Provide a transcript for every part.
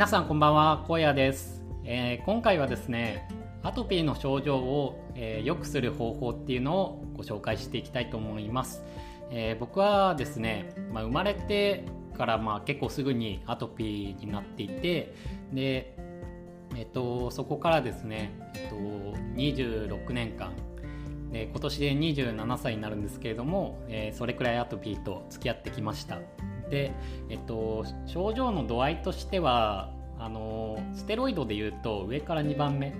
皆さんこんばんは荒野です、えー、今回はですねアトピーの症状を、えー、良くする方法っていうのをご紹介していきたいと思います、えー、僕はですね、まあ、生まれてからまあ結構すぐにアトピーになっていてでえっと、そこからですね、えっと、26年間で今年で27歳になるんですけれども、えー、それくらいアトピーと付き合ってきました。で、えっと、症状の度合いとしてはあのステロイドでいうと上から2番目、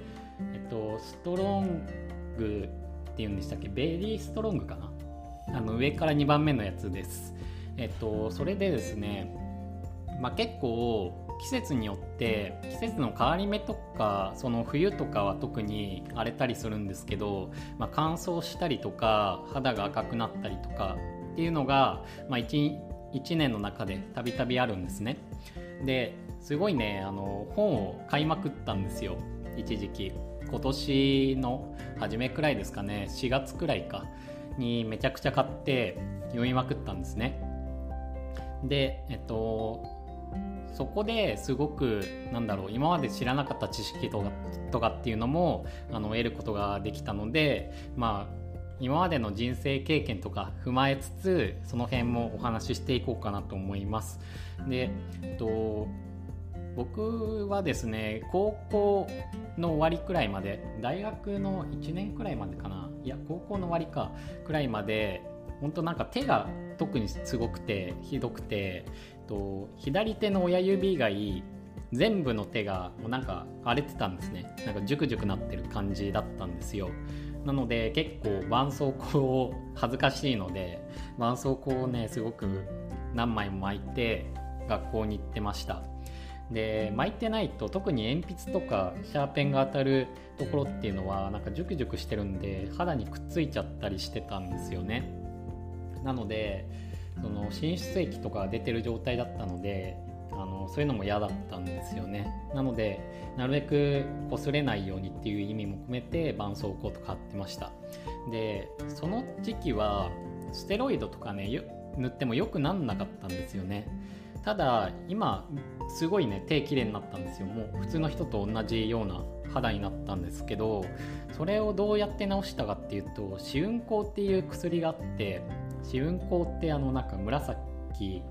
えっと、ストロングっていうんでしたっけ？ベリーストロングかな？あの上から2番目のやつです、えっと、それでですね、まあ、結構季節によって季節の変わり目とかその冬とかは特に荒れたりするんですけど、まあ、乾燥したりとか肌が赤くなったりとかっていうのが、まあ1、1年の中でたびたびあるんですね。ですごいねあの本を買いまくったんですよ。一時期。今年の初めくらいですかね。4月くらいか。にめちゃくちゃ買って読みまくったんですね。でえっとそこですごくなんだろう今まで知らなかった知識とかとかっていうのもあの得ることができたのでまあ今までの人生経験とか踏まえつつその辺もお話ししていこうかなと思います。で、えっと、僕はですね高校の終わりくらいまで大学の1年くらいまでかな。いや高校の終わりか。くらいまで本当なんか手が特にすごくてひどくてと左手の親指以外全部の手がもうなんか荒れてたんですね。なんかジュクジュクなってる感じだったんですよ。なので結構絆創膏を恥ずかしいので絆創膏をねすごく何枚も巻いて学校に行ってました。で巻いてないと特に鉛筆とかシャーペンが当たるところっていうのはなんかジュクジュクしてるんで肌にくっついちゃったりしてたんですよね。なのでその滲出液とか出てる状態だったのでそういうのも嫌だったんですよね。なのでなるべく擦れないようにっていう意味も込めて絆創膏とかってました。でその時期はステロイドとかね塗ってもよくなんなかったんですよね。ただ今すごいね手きれいになったんですよ。もう普通の人と同じような肌になったんですけどそれをどうやって治したかっていうと試運行っていう薬があって試運行ってあのなんか紫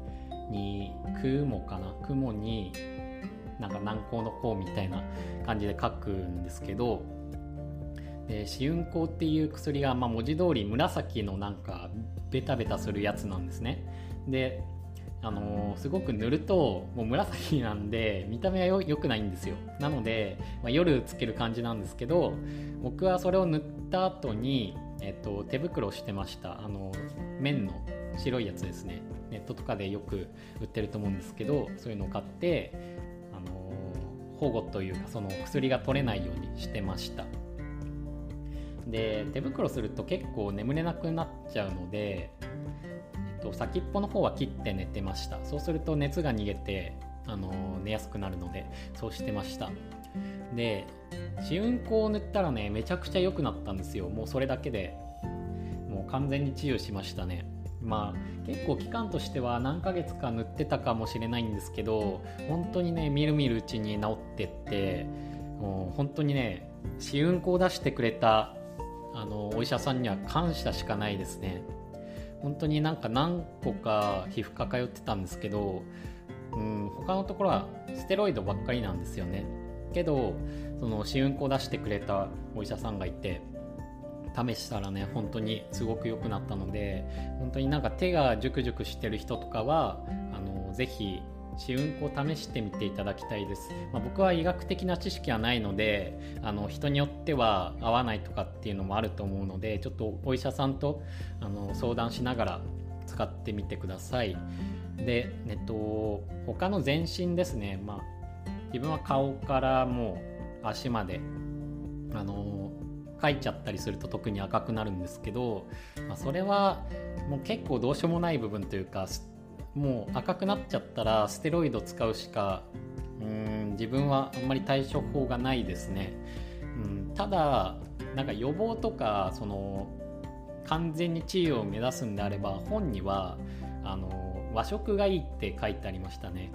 に雲かな？雲になんか南高の高みたいな感じで書くんですけどで試運行っていう薬が、まあ、文字通り紫のなんかベタベタするやつなんですね。であのー、すごく塗るともう紫なんで見た目は良くないんですよ。なので、まあ、夜つける感じなんですけど僕はそれを塗った後にえっと、手袋してました。あの綿の白いやつですね。ネットとかでよく売ってると思うんですけどそういうのを買ってあの保護というかその薬が取れないようにしてました。で手袋すると結構眠れなくなっちゃうので、えっと、先っぽの方は切って寝てました。そうすると熱が逃げてあの寝やすくなるのでそうしてました。で試運行を塗ったらねめちゃくちゃ良くなったんですよ。もうそれだけでもう完全に治癒しましたねまあ結構期間としては何ヶ月か塗ってたかもしれないんですけど本当にねみるみるうちに治ってってもう本当にね試運行を出してくれたあのお医者さんには感謝しかないですね。本当になんか何個か皮膚科通ってたんですけど、うん、他のところはステロイドばっかりなんですよね。けどその試運行出してくれたお医者さんがいて試したらね本当にすごく良くなったので本当になんか手がジュクジュクしてる人とかはあのぜひ試運行試してみていただきたいです、まあ、僕は医学的な知識はないのであの人によっては合わないとかっていうのもあると思うのでちょっとお医者さんとあの相談しながら使ってみてください。で、えっと、他の全身ですね、まあ自分は顔からもう足まであの書いちゃったりすると特に赤くなるんですけど、まあ、それはもう結構どうしようもない部分というかもう赤くなっちゃったらステロイド使うしかうん自分はあんまり対処法がないですね、うん、ただなんか予防とかその完全に治癒を目指すんであれば本にはあの和食がいいって書いてありましたね。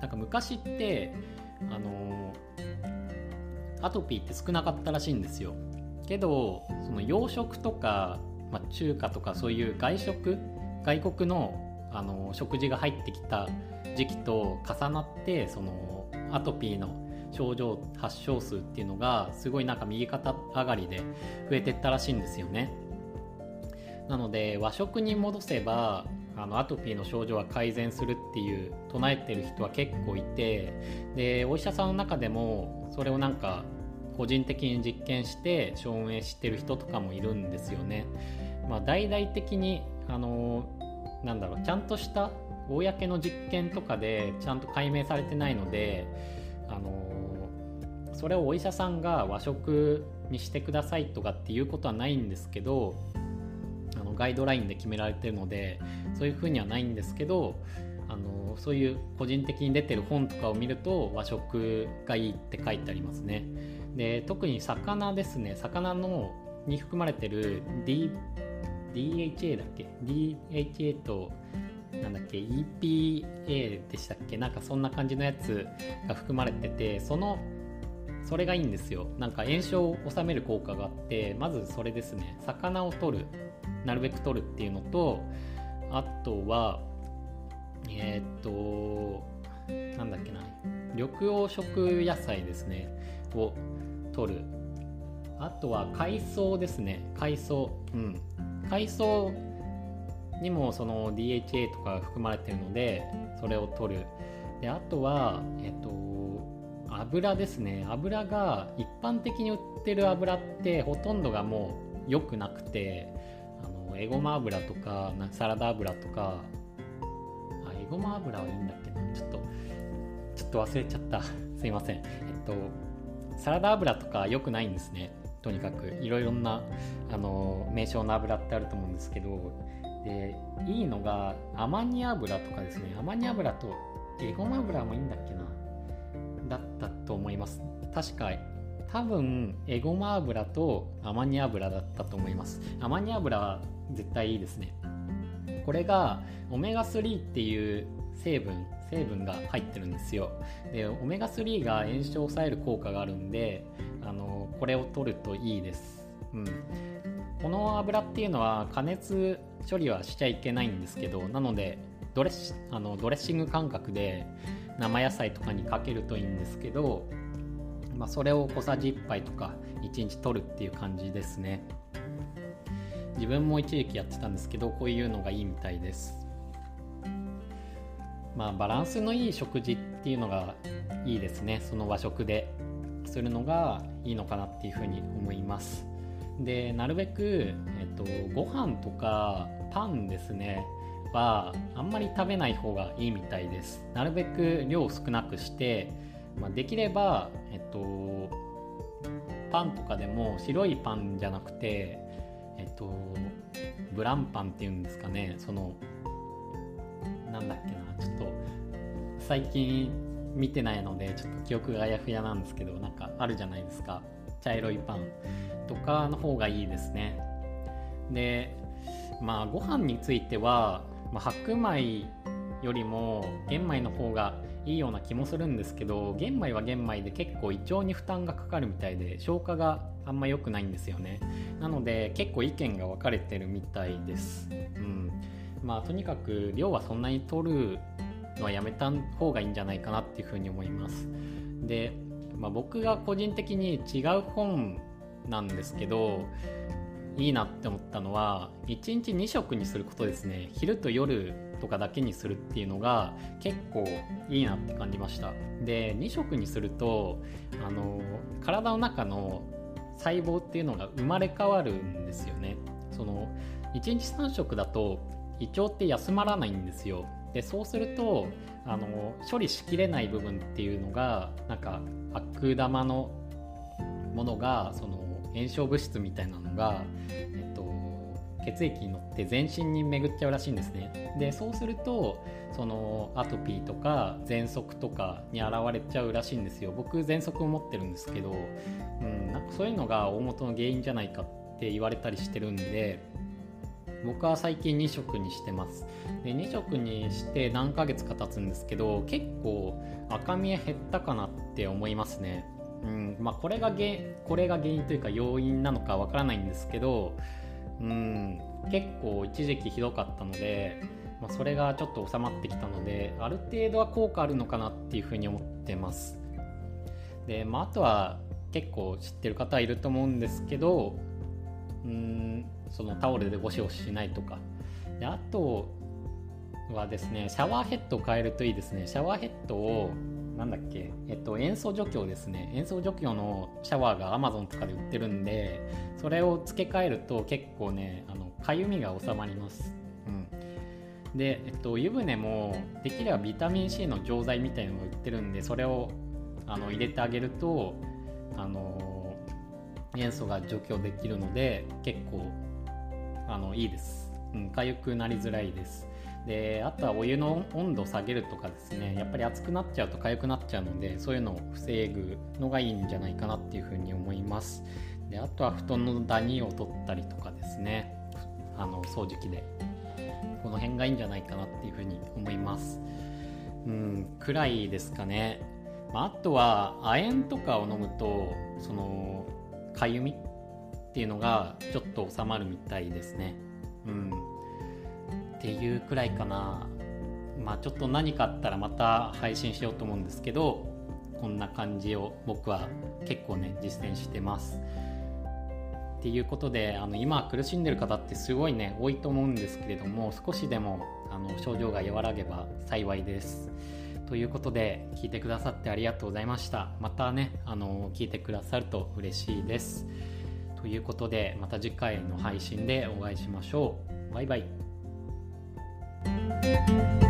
なんか昔ってあのアトピーって少なかったらしいんですよ。けどその洋食とか、まあ、中華とかそういう外食外国のあの食事が入ってきた時期と重なってそのアトピーの症状発症数っていうのがすごいなんか右肩上がりで増えてったらしいんですよね。なので和食に戻せばあのアトピーの症状は改善するっていう唱えてる人は結構いてでお医者さんの中でもそれをなんか個人的に実験して証明してる人とかもいるんですよね。まあ、大々的にあのなんだろうちゃんとした公の実験とかでちゃんと解明されてないのであのそれをお医者さんが和食にしてくださいとかっていうことはないんですけどガイドラインで決められてるのでそういうふうにはないんですけどあのそういう個人的に出てる本とかを見ると和食がいいって書いてありますね。で特に魚ですね。魚のに含まれてる、D、DHA だっけ？DHA となんだっけ？EPA でしたっけ？なんかそんな感じのやつが含まれててそのそれがいいんですよ。なんか炎症を収める効果があってまずそれですね。魚を取る。なるべく取るっていうのとあとはえー、っとなんだっけな緑黄色野菜ですねを取る。あとは海藻ですね海藻。うん。海藻にもその DHA とかが含まれてるのでそれを取る。であとはえっと油ですね。油が一般的に売ってる油ってほとんどがもう良くなくてあエゴマ油とかサラダ油とかあエゴマ油はいいんだっけな。ちょっとちょっと忘れちゃった。すいません。えっとサラダ油とか良くないんですね。とにかく。いろいろなあの名称の油ってあると思うんですけど。でいいのがアマニ油とかですね。アマニ油とエゴマ油もいいんだっけな。だったと思います。確か多分エゴマ油とアマニ油だったと思います。アマニ油は絶対いいですね。これがオメガ3っていう成分成分が入ってるんですよ。でオメガ3が炎症を抑える効果があるんであのこれを取るといいです、うん、この油っていうのは加熱処理はしちゃいけないんですけどなのでドレッあのドレッシング感覚で生野菜とかにかけるといいんですけど、まあ、それを小さじ1杯とか1日取るっていう感じですね。自分も一時期やってたんですけどこういうのがいいみたいです。まあバランスのいい食事っていうのがいいですね。その和食で。するのがいいのかなっていうふうに思います。でなるべく、えっと、ご飯とかパンですね。はあんまり食べない方がいいみたいです。なるべく量を少なくして、まあ、できれば、えっと、パンとかでも白いパンじゃなくてえっとブランパンっていうんですかね。そのなんだっけな。ちょっと最近見てないのでちょっと記憶があやふやなんですけどなんかあるじゃないですか。茶色いパン。とかの方がいいですね。でまあご飯についてはまあ、白米よりも玄米の方がいいような気もするんですけど玄米は玄米で結構胃腸に負担がかかるみたいで消化があんま良くないんですよね。なので結構意見が分かれてるみたいです。うん。まあとにかく量はそんなに取るのはやめた方がいいんじゃないかなっていうふうに思います。で、まあ、僕が個人的に違う本なんですけどいいなって思ったのは1日2食にすることですね。昼と夜とかだけにするっていうのが結構いいなって感じました。で2食にするとあの体の中の細胞っていうのが生まれ変わるんですよね。その1日3食だと胃腸って休まらないんですよ。でそうするとあの処理しきれない部分っていうのがなんか悪玉のものがその炎症物質みたいなのが、えっ、血液に乗って全身に巡っちゃうらしいんですね。でそうするとそのアトピーとか喘息とかに現れちゃうらしいんですよ。僕喘息を持ってるんですけど、うん、なんかそういうのが大元の原因じゃないかって言われたりしてるんで僕は最近2食にしてます。で2食にして何ヶ月か経つんですけど結構赤み減ったかなって思いますね。うんまあ、これが原これが原因というか要因なのかわからないんですけど、うん、結構一時期ひどかったので、まあ、それがちょっと収まってきたのである程度は効果あるのかなっていうふうに思ってます。で、まあ、あとは結構知ってる方はいると思うんですけどうんそのタオルでゴシゴシしないとか。であとはですねシャワーヘッドを変えるといいですね。シャワーヘッドをなんだっけ、えっと、塩素除去ですね。塩素除去のシャワーが Amazon とかで売ってるんでそれを付け替えると結構ねあのかゆみが収まります、うん、で、えっと、湯船もできればビタミン C の錠剤みたいのが売ってるんでそれをあの入れてあげるとあの塩素が除去できるので結構あのいいです、うん、痒くなりづらいですであとはお湯の温度を下げるとかですねやっぱり熱くなっちゃうと痒くなっちゃうのでそういうのを防ぐのがいいんじゃないかなっていうふうに思います。であとは布団のダニを取ったりとかですねあの掃除機で。この辺がいいんじゃないかなっていうふうに思います。うんくらいですかね、まあ、あとは亜鉛とかを飲むとそのかゆみっていうのがちょっと収まるみたいですね。うん。っていうくらいかな。まあちょっと何かあったらまた配信しようと思うんですけどこんな感じを僕は結構ね実践してます。っていうことであの今苦しんでる方ってすごいね多いと思うんですけれども少しでもあの症状が和らげば幸いです。ということで聞いてくださってありがとうございました。またねあの聞いてくださると嬉しいです。ということでまた次回の配信でお会いしましょう。バイバイ。Música